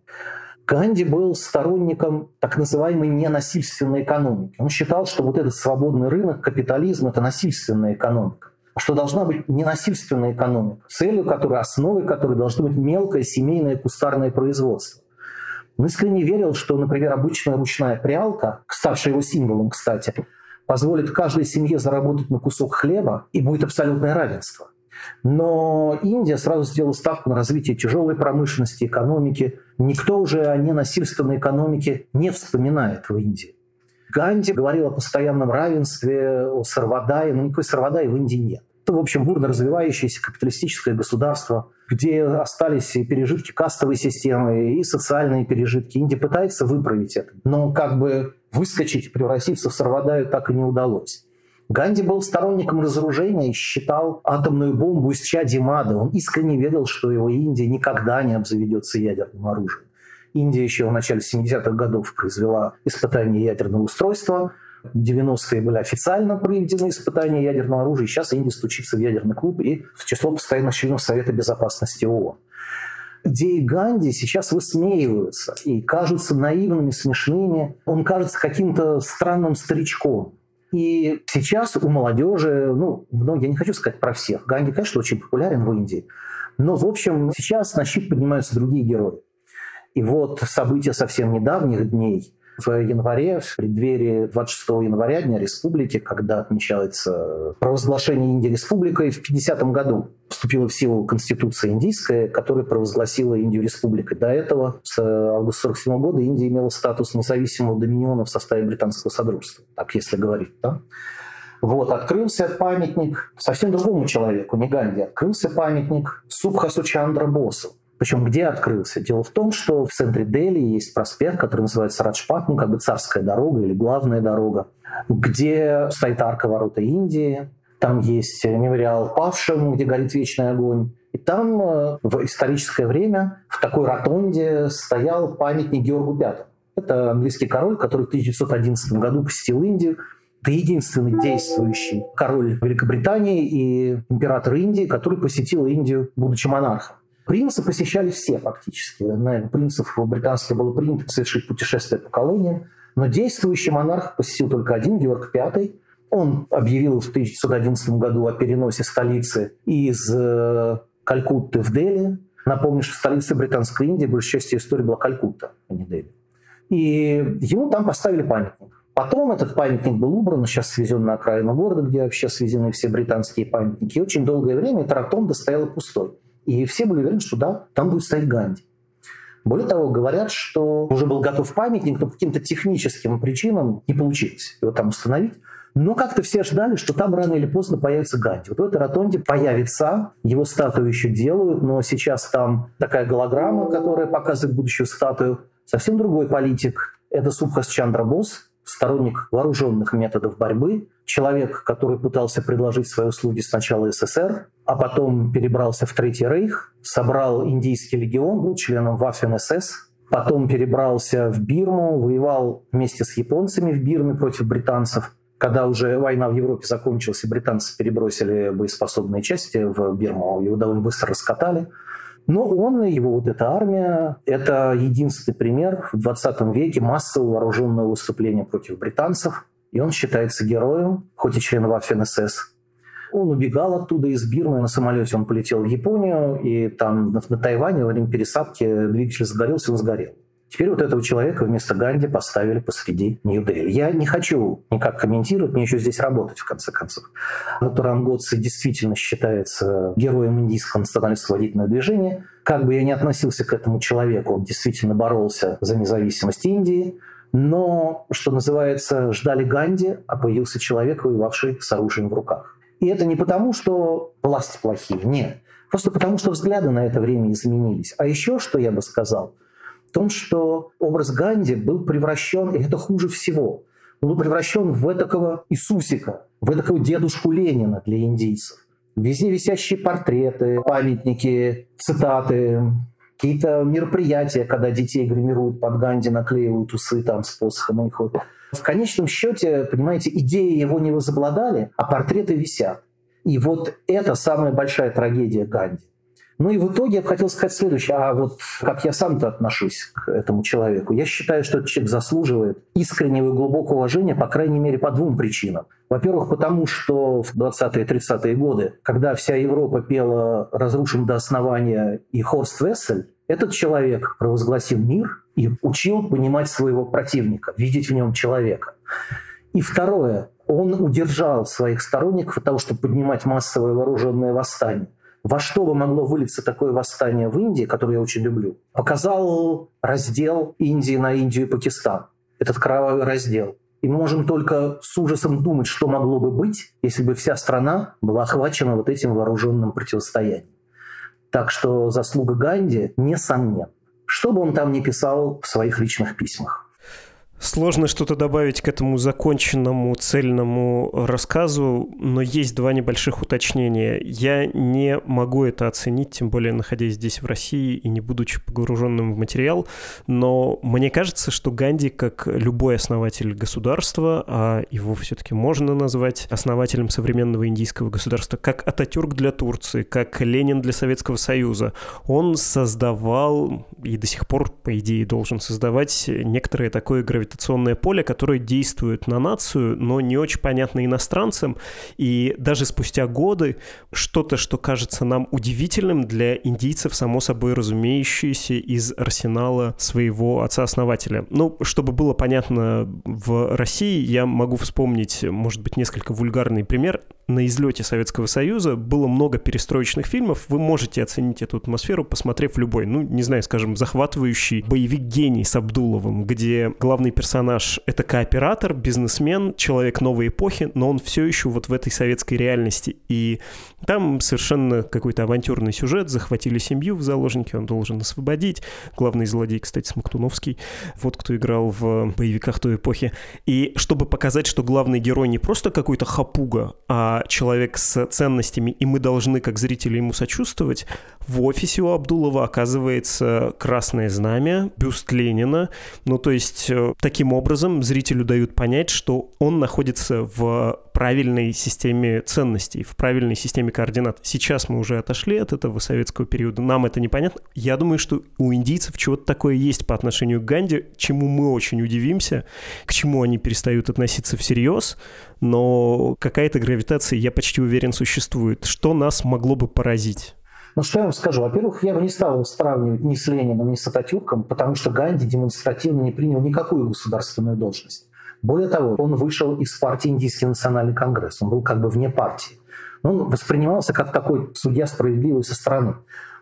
Ганди был сторонником так называемой ненасильственной экономики. Он считал, что вот этот свободный рынок, капитализм – это насильственная экономика что должна быть ненасильственная экономика, целью которой, основой которой должно быть мелкое семейное кустарное производство. Он искренне верил, что, например, обычная ручная прялка, ставшая его символом, кстати, позволит каждой семье заработать на кусок хлеба, и будет абсолютное равенство. Но Индия сразу сделала ставку на развитие тяжелой промышленности, экономики. Никто уже о ненасильственной экономике не вспоминает в Индии. Ганди говорил о постоянном равенстве, о Сарвадае, но никакой Сарвадаи в Индии нет. Это, в общем, бурно развивающееся капиталистическое государство, где остались и пережитки кастовой системы, и социальные пережитки. Индия пытается выправить это, но как бы выскочить, превратиться в Сарвадаю так и не удалось. Ганди был сторонником разоружения и считал атомную бомбу из чади ада. Он искренне верил, что его Индия никогда не обзаведется ядерным оружием. Индия еще в начале 70-х годов произвела испытание ядерного устройства. В 90-е были официально проведены испытания ядерного оружия. Сейчас Индия стучится в ядерный клуб и в число постоянных членов Совета Безопасности ООН идеи Ганди сейчас высмеиваются и кажутся наивными, смешными. Он кажется каким-то странным старичком. И сейчас у молодежи, ну, многие, я не хочу сказать про всех, Ганди, конечно, очень популярен в Индии, но, в общем, сейчас на щит поднимаются другие герои. И вот события совсем недавних дней – в январе, в преддверии 26 января, Дня Республики, когда отмечается провозглашение Индии Республикой, в 50 году вступила в силу Конституция индийская, которая провозгласила Индию республикой. До этого, с августа 1947 года, Индия имела статус независимого доминиона в составе британского содружества, так если говорить. Да? Вот, открылся памятник совсем другому человеку, не Ганди, открылся памятник Субхасу Чандра Босу, причем где открылся? Дело в том, что в центре Дели есть проспект, который называется Раджпат, ну как бы царская дорога или главная дорога, где стоит арка ворота Индии, там есть мемориал павшим, где горит вечный огонь. И там э, в историческое время в такой ротонде стоял памятник Георгу Пятому. Это английский король, который в 1911 году посетил Индию. Это единственный действующий король Великобритании и император Индии, который посетил Индию, будучи монархом. Принца посещали все фактически. Наверное, принцев в британских было принято совершить путешествие по колониям. Но действующий монарх посетил только один, Георг V. Он объявил в 1911 году о переносе столицы из э, Калькутты в Дели. Напомню, что столица Британской Индии, большая часть истории была Калькутта, а не Дели. И ему там поставили памятник. Потом этот памятник был убран, сейчас свезен на окраину города, где вообще свезены все британские памятники. И очень долгое время эта ротонда стояла пустой. И все были уверены, что да, там будет стоять Ганди. Более того, говорят, что уже был готов памятник, но по каким-то техническим причинам не получилось его там установить. Но как-то все ждали, что там рано или поздно появится Ганди. Вот в этой ротонде появится, его статую еще делают, но сейчас там такая голограмма, которая показывает будущую статую. Совсем другой политик. Это Субхас Чандра Бос, сторонник вооруженных методов борьбы, человек, который пытался предложить свои услуги сначала СССР, а потом перебрался в Третий Рейх, собрал индийский легион, был членом Waffen-СС, потом перебрался в Бирму, воевал вместе с японцами в Бирме против британцев. Когда уже война в Европе закончилась, и британцы перебросили боеспособные части в Бирму, его довольно быстро раскатали. Но он и его вот эта армия – это единственный пример в 20 веке массового вооруженного выступления против британцев. И он считается героем, хоть и член Waffen-СС. Он убегал оттуда из Бирмы на самолете, он полетел в Японию, и там на, на Тайване во время пересадки двигатель загорелся, он сгорел. Теперь вот этого человека вместо Ганди поставили посреди Нью-Дели. Я не хочу никак комментировать, мне еще здесь работать, в конце концов. Но Туран Готси действительно считается героем индийского национально-освободительного движения. Как бы я ни относился к этому человеку, он действительно боролся за независимость Индии, но, что называется, ждали Ганди, а появился человек, воевавший с оружием в руках. И это не потому, что власти плохие, нет. Просто потому, что взгляды на это время изменились. А еще, что я бы сказал, в том, что образ Ганди был превращен, и это хуже всего, был превращен в этакого Иисусика, в этакого дедушку Ленина для индийцев. Везде висящие портреты, памятники, цитаты, какие-то мероприятия, когда детей гримируют под Ганди, наклеивают усы там с посохом и ходят. В конечном счете, понимаете, идеи его не возобладали, а портреты висят. И вот это самая большая трагедия Ганди. Ну и в итоге я бы хотел сказать следующее. А вот как я сам-то отношусь к этому человеку? Я считаю, что этот человек заслуживает искреннего и глубокого уважения, по крайней мере, по двум причинам. Во-первых, потому что в 20-е 30-е годы, когда вся Европа пела «Разрушим до основания» и «Хорст Вессель», этот человек провозгласил мир и учил понимать своего противника, видеть в нем человека. И второе, он удержал своих сторонников от того, чтобы поднимать массовое вооруженное восстание во что бы могло вылиться такое восстание в Индии, которое я очень люблю, показал раздел Индии на Индию и Пакистан. Этот кровавый раздел. И мы можем только с ужасом думать, что могло бы быть, если бы вся страна была охвачена вот этим вооруженным противостоянием. Так что заслуга Ганди несомненна. Что бы он там ни писал в своих личных письмах. Сложно что-то добавить к этому законченному, цельному рассказу, но есть два небольших уточнения. Я не могу это оценить, тем более находясь здесь в России и не будучи погруженным в материал, но мне кажется, что Ганди, как любой основатель государства, а его все-таки можно назвать основателем современного индийского государства, как Ататюрк для Турции, как Ленин для Советского Союза, он создавал и до сих пор, по идее, должен создавать некоторое такое гравитационное гравитационное поле, которое действует на нацию, но не очень понятно иностранцам. И даже спустя годы что-то, что кажется нам удивительным для индийцев, само собой разумеющееся из арсенала своего отца-основателя. Ну, чтобы было понятно в России, я могу вспомнить, может быть, несколько вульгарный пример на излете Советского Союза было много перестроечных фильмов. Вы можете оценить эту атмосферу, посмотрев любой, ну, не знаю, скажем, захватывающий боевик «Гений» с Абдуловым, где главный персонаж — это кооператор, бизнесмен, человек новой эпохи, но он все еще вот в этой советской реальности. И там совершенно какой-то авантюрный сюжет, захватили семью в заложники, он должен освободить. Главный злодей, кстати, Смоктуновский, вот кто играл в боевиках той эпохи. И чтобы показать, что главный герой не просто какой-то хапуга, а человек с ценностями, и мы должны, как зрители, ему сочувствовать, в офисе у Абдулова оказывается красное знамя, бюст Ленина. Ну, то есть, э, таким образом зрителю дают понять, что он находится в правильной системе ценностей, в правильной системе координат. Сейчас мы уже отошли от этого советского периода, нам это непонятно. Я думаю, что у индийцев чего-то такое есть по отношению к Ганди, чему мы очень удивимся, к чему они перестают относиться всерьез, но какая-то гравитация, я почти уверен, существует. Что нас могло бы поразить? Ну, что я вам скажу? Во-первых, я бы не стал сравнивать ни с Лениным, ни с Ататюрком, потому что Ганди демонстративно не принял никакую государственную должность. Более того, он вышел из партии Индийский национальный конгресс. Он был как бы вне партии. Он воспринимался как такой судья справедливый со стороны.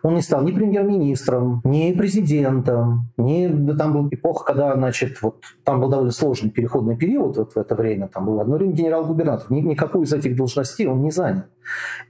Он не стал ни премьер-министром, ни президентом, ни... Да там была эпоха, когда, значит, вот там был довольно сложный переходный период вот в это время. Там был одно время генерал-губернатор. Ни, никакую из этих должностей он не занял.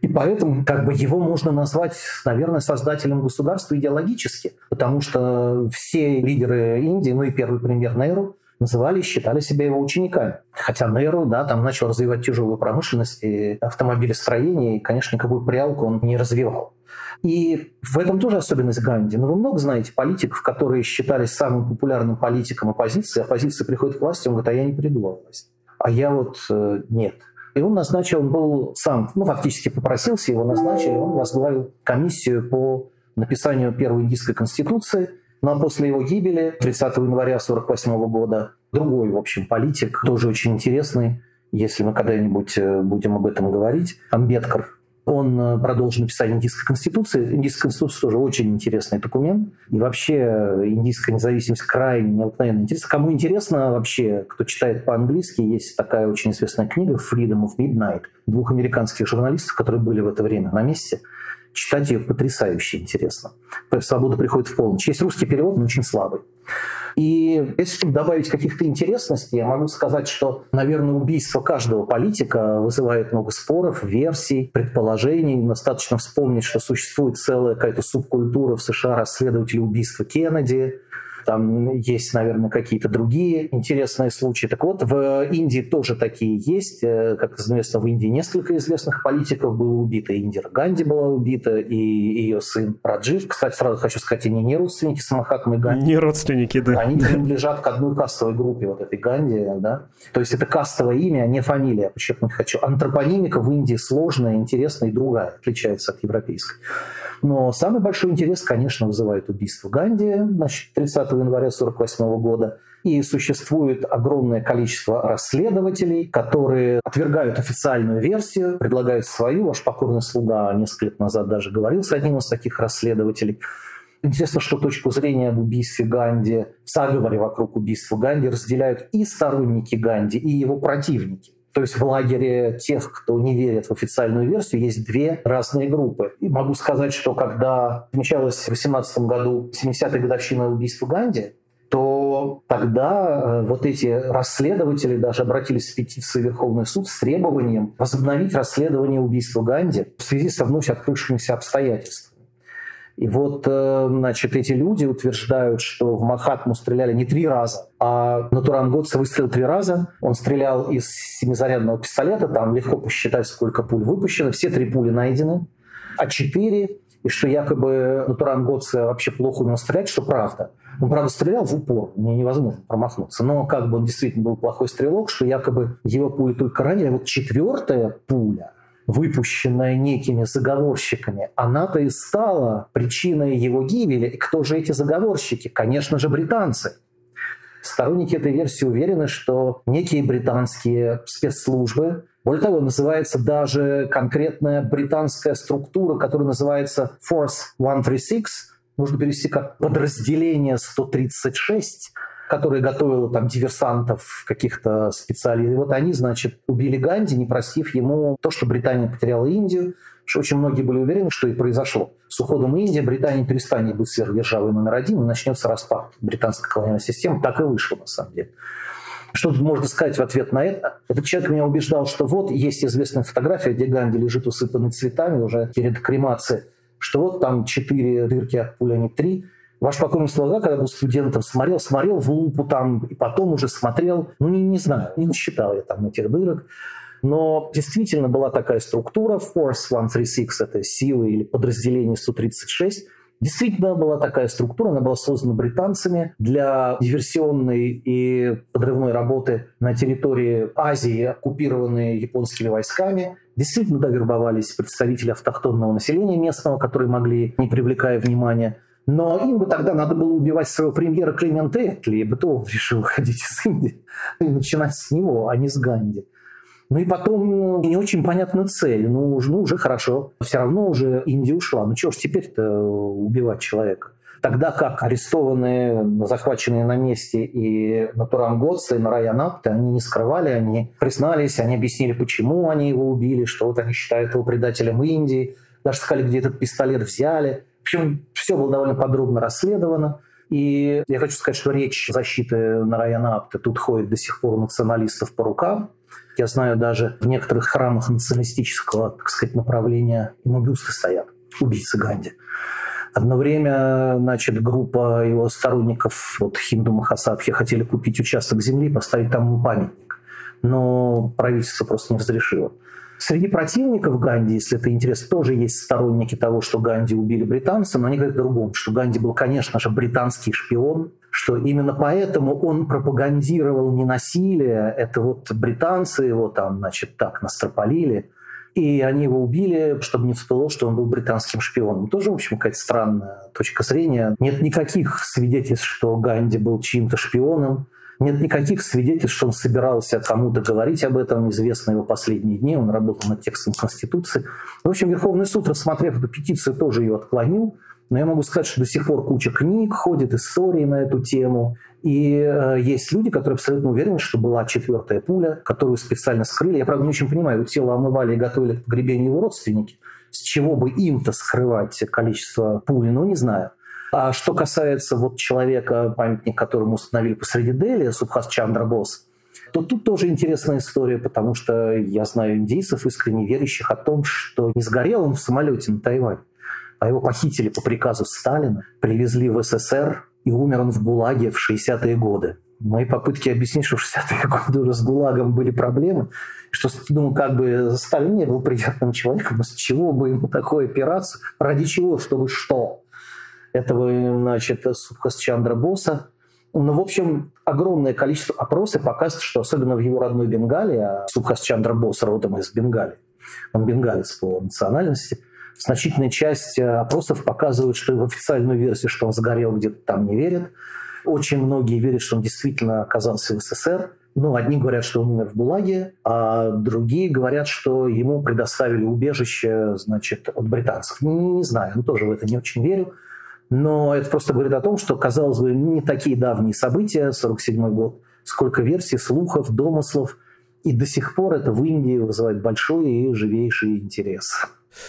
И поэтому как бы его можно назвать, наверное, создателем государства идеологически, потому что все лидеры Индии, ну и первый премьер Неру, называли, считали себя его учениками. Хотя Неру, да, там начал развивать тяжелую промышленность и автомобилестроение, и, конечно, никакую прялку он не развивал. И в этом тоже особенность Ганди. Но вы много знаете политиков, которые считались самым популярным политиком оппозиции. Оппозиция приходит к власти, он говорит, а я не приду во власть. А я вот э, нет. И он назначил, он был сам, ну, фактически попросился, его назначили, он возглавил комиссию по написанию первой индийской конституции. Ну а после его гибели, 30 января 1948 года, другой, в общем, политик, тоже очень интересный, если мы когда-нибудь э, будем об этом говорить, Амбедкар, он э, продолжил написание индийской конституции. Индийская конституция тоже очень интересный документ. И вообще э, индийская независимость крайне необыкновенно интересна. Кому интересно вообще, кто читает по-английски, есть такая очень известная книга «Freedom of Midnight» двух американских журналистов, которые были в это время на месте. Читать ее потрясающе интересно. Свобода приходит в полночь. Есть русский перевод, но очень слабый. И если добавить каких-то интересностей, я могу сказать, что, наверное, убийство каждого политика вызывает много споров, версий, предположений. Достаточно вспомнить, что существует целая какая-то субкультура в США расследователей убийства Кеннеди, там есть, наверное, какие-то другие интересные случаи. Так вот, в Индии тоже такие есть. Э, как известно, в Индии несколько известных политиков было убито. Индира Ганди была убита, и ее сын Раджив. Кстати, сразу хочу сказать, они не родственники с Махатмой Ганди. Не родственники, да. Они принадлежат к одной кастовой группе, вот этой Ганди, да. То есть это кастовое имя, а не фамилия, подчеркнуть хочу. Антропонимика в Индии сложная, интересная и другая, отличается от европейской. Но самый большой интерес, конечно, вызывает убийство Ганди, значит, 30 января 1948 года. И существует огромное количество расследователей, которые отвергают официальную версию, предлагают свою. Ваш покорный слуга несколько лет назад даже говорил с одним из таких расследователей. Интересно, что точку зрения об убийстве Ганди, заговоре вокруг убийства Ганди разделяют и сторонники Ганди, и его противники. То есть в лагере тех, кто не верит в официальную версию, есть две разные группы. И могу сказать, что когда отмечалась в 18 году 70-я годовщина убийства Ганди, то тогда э, вот эти расследователи даже обратились в петицию в Верховный суд с требованием возобновить расследование убийства Ганди в связи со вновь открывшимися обстоятельствами. И вот, э, значит, эти люди утверждают, что в Махатму стреляли не три раза, а Натуран Готце выстрелил три раза. Он стрелял из семизарядного пистолета, там легко посчитать, сколько пуль выпущено. Все три пули найдены, а четыре и что якобы Натуран Готце вообще плохо умел стрелять, что правда. Он, правда, стрелял в упор, мне невозможно промахнуться. Но как бы он действительно был плохой стрелок, что якобы его пули только ранили. А вот четвертая пуля, выпущенная некими заговорщиками, она-то и стала причиной его гибели. И кто же эти заговорщики? Конечно же, британцы. Сторонники этой версии уверены, что некие британские спецслужбы, более того, называется даже конкретная британская структура, которая называется Force 136, можно перевести как подразделение 136, которая готовила там диверсантов, каких-то специалистов. Вот они, значит, убили Ганди, не простив ему то, что Британия потеряла Индию, что очень многие были уверены, что и произошло. С уходом Индии Британия перестанет быть сверхдержавой номер один, и начнется распад британской колониальной системы. Так и вышло, на самом деле. Что тут можно сказать в ответ на это? Этот человек меня убеждал, что вот есть известная фотография, где Ганди лежит усыпанный цветами уже перед кремацией, что вот там четыре дырки от пули, а не три. Ваш покойный слуга, когда был студентом, смотрел, смотрел в лупу там, и потом уже смотрел, ну, не, не знаю, не насчитал я там этих дырок. Но действительно была такая структура Force 136, это силы или подразделение 136, Действительно была такая структура, она была создана британцами для диверсионной и подрывной работы на территории Азии, оккупированной японскими войсками. Действительно, да, вербовались представители автохтонного населения местного, которые могли, не привлекая внимания, но им бы тогда надо было убивать своего премьера Клемента Этли, бы то решил уходить из Индии и начинать с него, а не с Ганди. Ну и потом ну, не очень понятна цель. Ну, ну уже хорошо. Все равно уже Индия ушла. Ну чего ж теперь-то убивать человека? Тогда как арестованные, захваченные на месте и Натурам Готса, и Нараян Апте, они не скрывали, они признались, они объяснили, почему они его убили, что вот они считают его предателем Индии, даже сказали, где этот пистолет взяли. Общем, все было довольно подробно расследовано. И я хочу сказать, что речь защиты Нараяна Апте тут ходит до сих пор у националистов по рукам. Я знаю, даже в некоторых храмах националистического, так сказать, направления ему бюсты стоят, убийцы Ганди. Одно время, значит, группа его сторонников, вот Хинду Махасабхи, хотели купить участок земли, поставить там памятник. Но правительство просто не разрешило. Среди противников Ганди, если это интересно, тоже есть сторонники того, что Ганди убили британцы, но они говорят о другом, что Ганди был, конечно же, британский шпион, что именно поэтому он пропагандировал не насилие, это вот британцы его там, значит, так настропалили, и они его убили, чтобы не всплыло, что он был британским шпионом. Тоже, в общем, какая-то странная точка зрения. Нет никаких свидетельств, что Ганди был чьим-то шпионом. Нет никаких свидетельств, что он собирался кому-то говорить об этом. Известно его последние дни. Он работал над текстом Конституции. В общем, Верховный суд, рассмотрев эту петицию, тоже ее отклонил. Но я могу сказать, что до сих пор куча книг, ходит истории на эту тему. И э, есть люди, которые абсолютно уверены, что была четвертая пуля, которую специально скрыли. Я, правда, не очень понимаю, тело омывали и готовили к погребению его родственники. С чего бы им-то скрывать количество пуль, ну, не знаю. А что касается вот человека, памятник которому установили посреди Дели, Субхас Чандра Босс, то тут тоже интересная история, потому что я знаю индейцев, искренне верящих о том, что не сгорел он в самолете на Тайвань, а его похитили по приказу Сталина, привезли в СССР, и умер он в ГУЛАГе в 60-е годы. Мои попытки объяснить, что в 60-е годы уже с ГУЛАГом были проблемы, что, ну, как бы Сталин не был приятным человеком, с чего бы ему такую операцию, ради чего, чтобы что? Этого, значит, Субхас Чандра Боса ну, в общем, огромное количество опросов показывает, что особенно в его родной Бенгалии, а Субхас Чандра Босс родом из Бенгалии, он бенгалец по национальности, значительная часть э, опросов показывает, что в официальную версию, что он сгорел где-то там, не верят. Очень многие верят, что он действительно оказался в СССР. Ну, одни говорят, что он умер в ГУЛАГе, а другие говорят, что ему предоставили убежище, значит, от британцев. Не, не знаю, но тоже в это не очень верю. Но это просто говорит о том, что, казалось бы, не такие давние события, 47 год, сколько версий, слухов, домыслов, и до сих пор это в Индии вызывает большой и живейший интерес.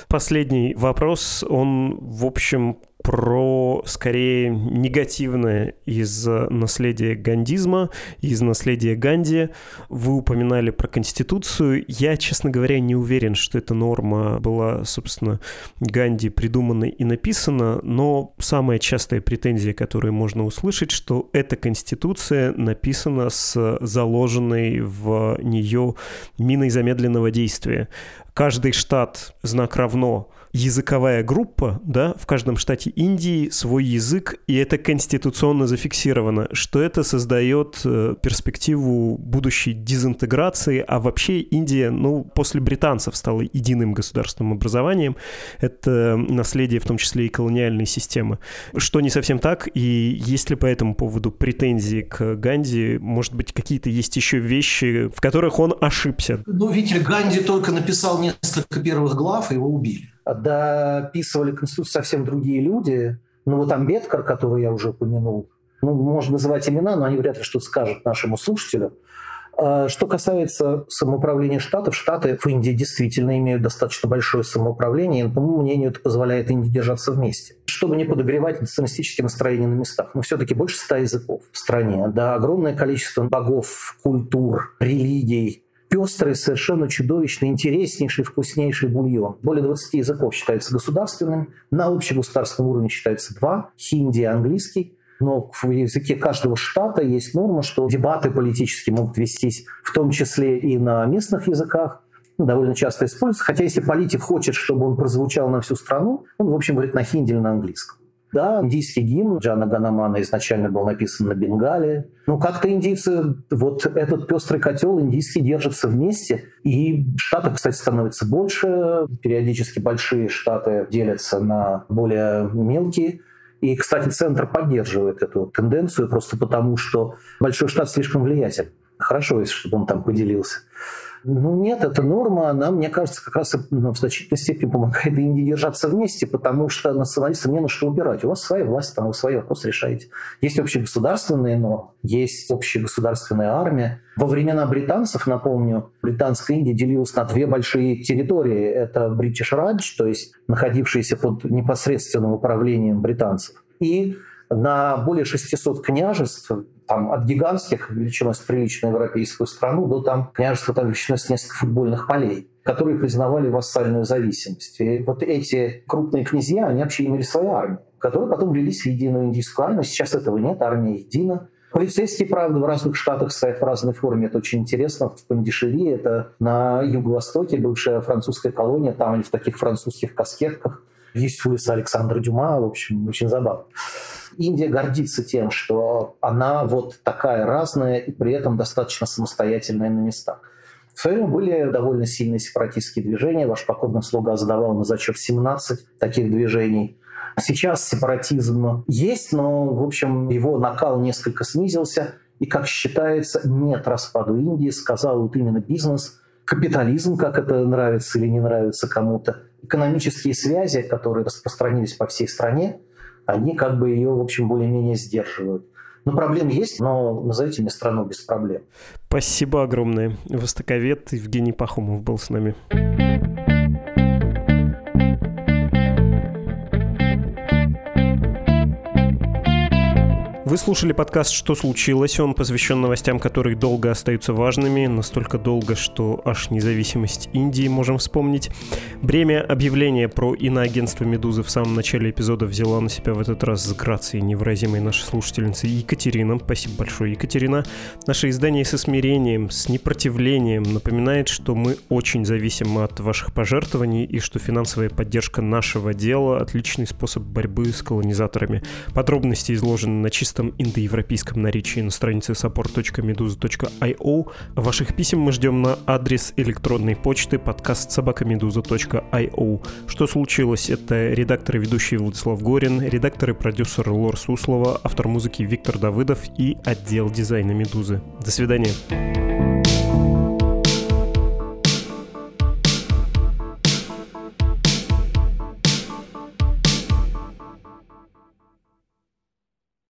Последний вопрос, он, в общем, про скорее негативное из наследия гандизма, из наследия Ганди. Вы упоминали про Конституцию. Я, честно говоря, не уверен, что эта норма была, собственно, Ганди придумана и написана, но самая частая претензия, которую можно услышать, что эта Конституция написана с заложенной в нее миной замедленного действия. Каждый штат знак равно языковая группа, да, в каждом штате Индии свой язык, и это конституционно зафиксировано, что это создает э, перспективу будущей дезинтеграции, а вообще Индия, ну, после британцев стала единым государственным образованием, это наследие в том числе и колониальной системы. Что не совсем так, и есть ли по этому поводу претензии к Ганди, может быть, какие-то есть еще вещи, в которых он ошибся? Ну, видите, Ганди только написал несколько первых глав, его убили дописывали Конституцию совсем другие люди. Ну вот Амбедкар, который я уже упомянул, ну, можно называть имена, но они вряд ли что-то скажут нашему слушателю. А что касается самоуправления штатов, штаты в Индии действительно имеют достаточно большое самоуправление, и, по моему мнению, это позволяет Индии держаться вместе. Чтобы не подогревать националистические настроения на местах. Но все-таки больше ста языков в стране, да, огромное количество богов, культур, религий, пестрый, совершенно чудовищный, интереснейший, вкуснейший бульон. Более 20 языков считается государственным, на общегосударственном уровне считается два, хинди и английский. Но в языке каждого штата есть норма, что дебаты политические могут вестись в том числе и на местных языках, ну, довольно часто используется. Хотя если политик хочет, чтобы он прозвучал на всю страну, он, в общем, говорит на хинди или на английском. Да, индийский гимн Джана Ганамана изначально был написан на бенгале. Ну, как-то индийцы, вот этот пестрый котел индийский держится вместе. И штаты, кстати, становятся больше. Периодически большие штаты делятся на более мелкие. И, кстати, Центр поддерживает эту тенденцию просто потому, что большой штат слишком влиятелен. Хорошо, если чтобы он там поделился. Ну нет, эта норма, она, мне кажется, как раз ну, в значительной степени помогает Индии держаться вместе, потому что националистам не на что убирать. У вас своя власть, там вы свои вопросы решаете. Есть общегосударственные нормы, есть общегосударственная армия. Во времена британцев, напомню, британская Индия делилась на две большие территории. Это Бритиш Радж, то есть находившиеся под непосредственным управлением британцев, и на более 600 княжеств, там, от гигантских величиной с приличную европейскую страну до там княжества там, величиной с несколько футбольных полей, которые признавали вассальную зависимость. И вот эти крупные князья, они вообще имели свою армию, которые потом влились в единую индийскую армию. Сейчас этого нет, армия едина. Полицейские, правда, в разных штатах стоят в разной форме. Это очень интересно. В Пандишери, это на юго-востоке, бывшая французская колония, там они в таких французских каскетках. Есть улица Александра Дюма, в общем, очень забавно. Индия гордится тем, что она вот такая разная и при этом достаточно самостоятельная на местах. В свое время были довольно сильные сепаратистские движения. Ваш покорный слуга задавал на зачет 17 таких движений. Сейчас сепаратизм есть, но, в общем, его накал несколько снизился. И, как считается, нет распаду Индии, сказал вот именно бизнес, капитализм, как это нравится или не нравится кому-то, экономические связи, которые распространились по всей стране, они как бы ее, в общем, более-менее сдерживают. Ну, проблемы есть, но назовите мне страну без проблем. Спасибо огромное. Востоковед Евгений Пахомов был с нами. Вы слушали подкаст «Что случилось?». Он посвящен новостям, которые долго остаются важными, настолько долго, что аж независимость Индии можем вспомнить. Бремя объявления про иноагентство «Медузы» в самом начале эпизода взяла на себя в этот раз с грацией невыразимой нашей слушательницы Екатерина. Спасибо большое, Екатерина. Наше издание со смирением, с непротивлением напоминает, что мы очень зависим от ваших пожертвований и что финансовая поддержка нашего дела – отличный способ борьбы с колонизаторами. Подробности изложены на чистом индоевропейском наречии на странице support.meduza.io. Ваших писем мы ждем на адрес электронной почты подкаст собакамедуза.io. Что случилось? Это редактор и ведущий Владислав Горин, редактор и продюсер Лор Суслова, автор музыки Виктор Давыдов и отдел дизайна «Медузы». До свидания.